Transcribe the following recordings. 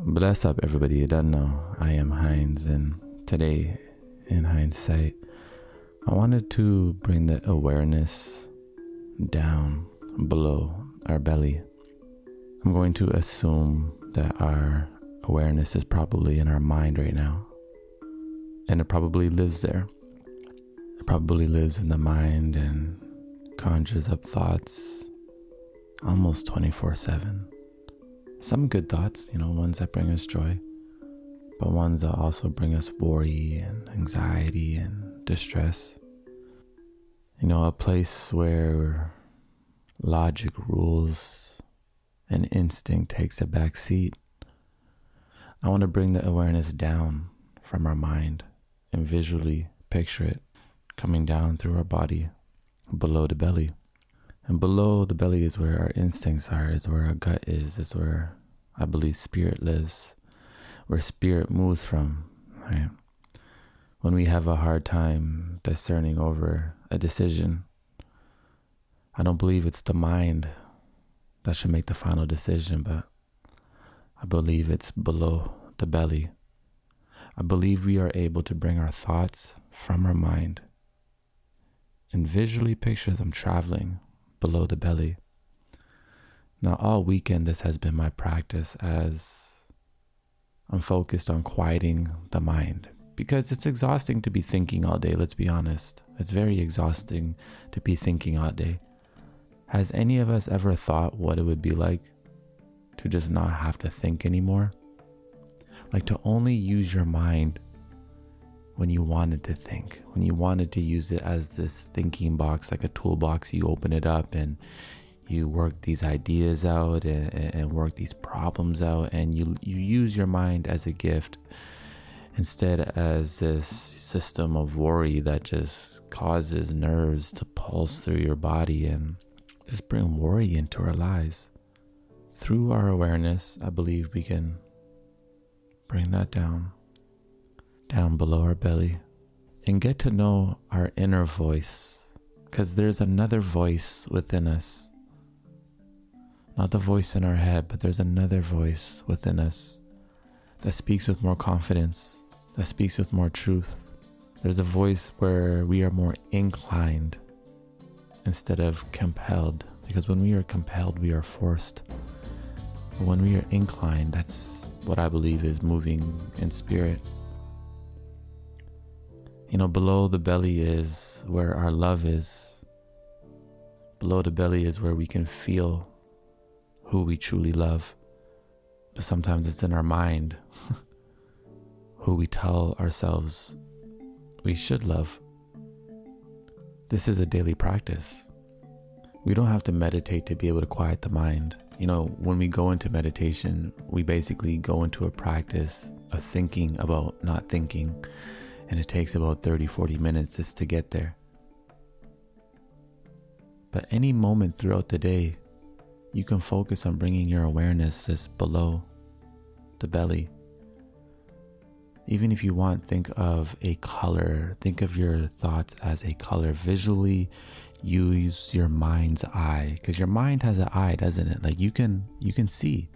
Bless up, everybody. You don't know. I am Heinz, and today, in hindsight, I wanted to bring the awareness down below our belly. I'm going to assume that our awareness is probably in our mind right now, and it probably lives there. It probably lives in the mind and conjures up thoughts almost 24 7. Some good thoughts, you know, ones that bring us joy, but ones that also bring us worry and anxiety and distress. You know, a place where logic rules and instinct takes a back seat. I want to bring the awareness down from our mind and visually picture it coming down through our body below the belly. And below the belly is where our instincts are, is where our gut is, is where I believe spirit lives, where spirit moves from, right? When we have a hard time discerning over a decision, I don't believe it's the mind that should make the final decision, but I believe it's below the belly. I believe we are able to bring our thoughts from our mind and visually picture them traveling below the belly. Now, all weekend, this has been my practice as I'm focused on quieting the mind because it's exhausting to be thinking all day, let's be honest. It's very exhausting to be thinking all day. Has any of us ever thought what it would be like to just not have to think anymore? Like to only use your mind when you wanted to think, when you wanted to use it as this thinking box, like a toolbox, you open it up and you work these ideas out and, and work these problems out, and you you use your mind as a gift instead as this system of worry that just causes nerves to pulse through your body and just bring worry into our lives. Through our awareness, I believe we can bring that down down below our belly and get to know our inner voice because there's another voice within us. Not the voice in our head, but there's another voice within us that speaks with more confidence, that speaks with more truth. There's a voice where we are more inclined instead of compelled, because when we are compelled, we are forced. But when we are inclined, that's what I believe is moving in spirit. You know, below the belly is where our love is. Below the belly is where we can feel who we truly love. But sometimes it's in our mind who we tell ourselves we should love. This is a daily practice. We don't have to meditate to be able to quiet the mind. You know, when we go into meditation, we basically go into a practice of thinking about not thinking and it takes about 30 40 minutes just to get there. But any moment throughout the day, you can focus on bringing your awareness just below the belly. Even if you want, think of a color, think of your thoughts as a color. Visually, use your mind's eye because your mind has an eye, doesn't it? Like you can you can see.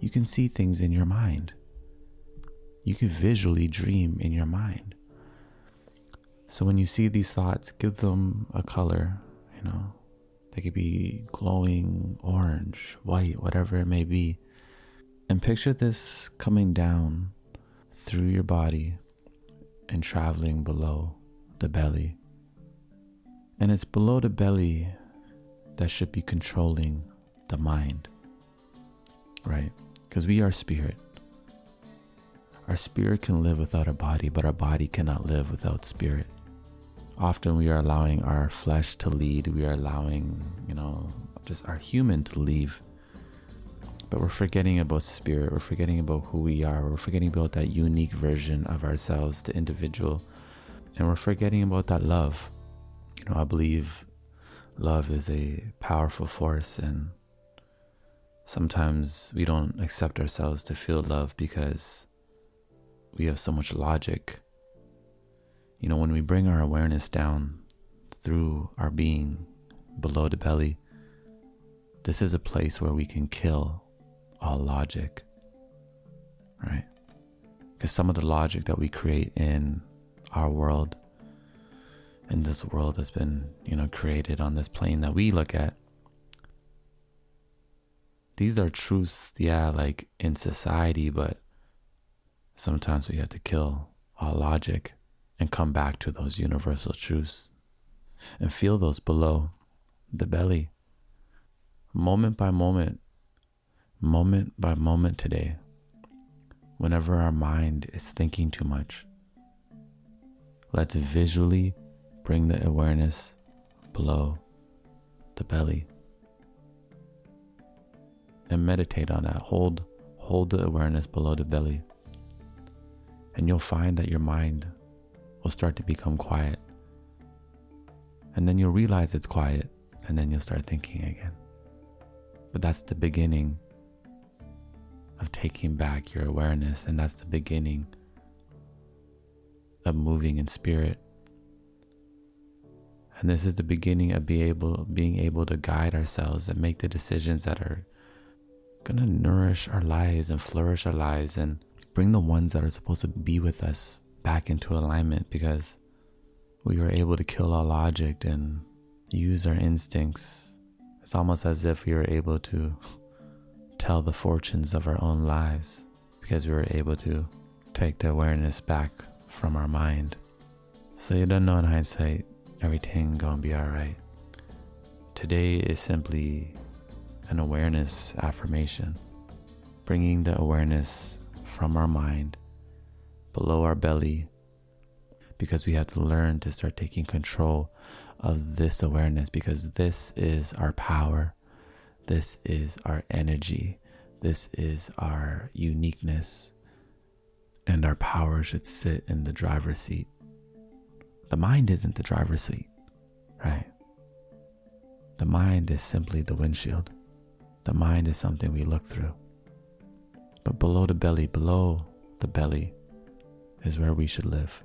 You can see things in your mind. You can visually dream in your mind. So when you see these thoughts, give them a color, you know. They could be glowing orange, white, whatever it may be. And picture this coming down through your body and traveling below the belly. And it's below the belly that should be controlling the mind, right? Because we are spirit. Our spirit can live without a body, but our body cannot live without spirit. Often we are allowing our flesh to lead, we are allowing, you know, just our human to leave. But we're forgetting about spirit, we're forgetting about who we are, we're forgetting about that unique version of ourselves, the individual, and we're forgetting about that love. You know, I believe love is a powerful force and sometimes we don't accept ourselves to feel love because we have so much logic. You know, when we bring our awareness down through our being below the belly, this is a place where we can kill all logic. right? Because some of the logic that we create in our world, in this world has been, you know, created on this plane that we look at. These are truths, yeah, like in society, but sometimes we have to kill all logic and come back to those universal truths and feel those below the belly, moment by moment, moment by moment today, whenever our mind is thinking too much. Let's visually bring the awareness below the belly and meditate on that. Hold hold the awareness below the belly. And you'll find that your mind will start to become quiet. And then you'll realize it's quiet, and then you'll start thinking again. But that's the beginning of taking back your awareness, and that's the beginning of moving in spirit. And this is the beginning of be able, being able to guide ourselves and make the decisions that are going to nourish our lives and flourish our lives and bring the ones that are supposed to be with us back into alignment because we were able to kill our logic and use our instincts. It's almost as if we were able to tell the fortunes of our own lives because we were able to take the awareness back from our mind. So you don't know in hindsight everything gonna be alright. Today is simply an awareness affirmation, bringing the awareness from our mind below our belly because we have to learn to start taking control of this awareness because this is our power. This is our energy. This is our uniqueness. And our power should sit in the driver's seat. The mind isn't the driver's seat, right? The mind is simply the windshield. The mind is something we look through. But below the belly, below the belly, is where we should live.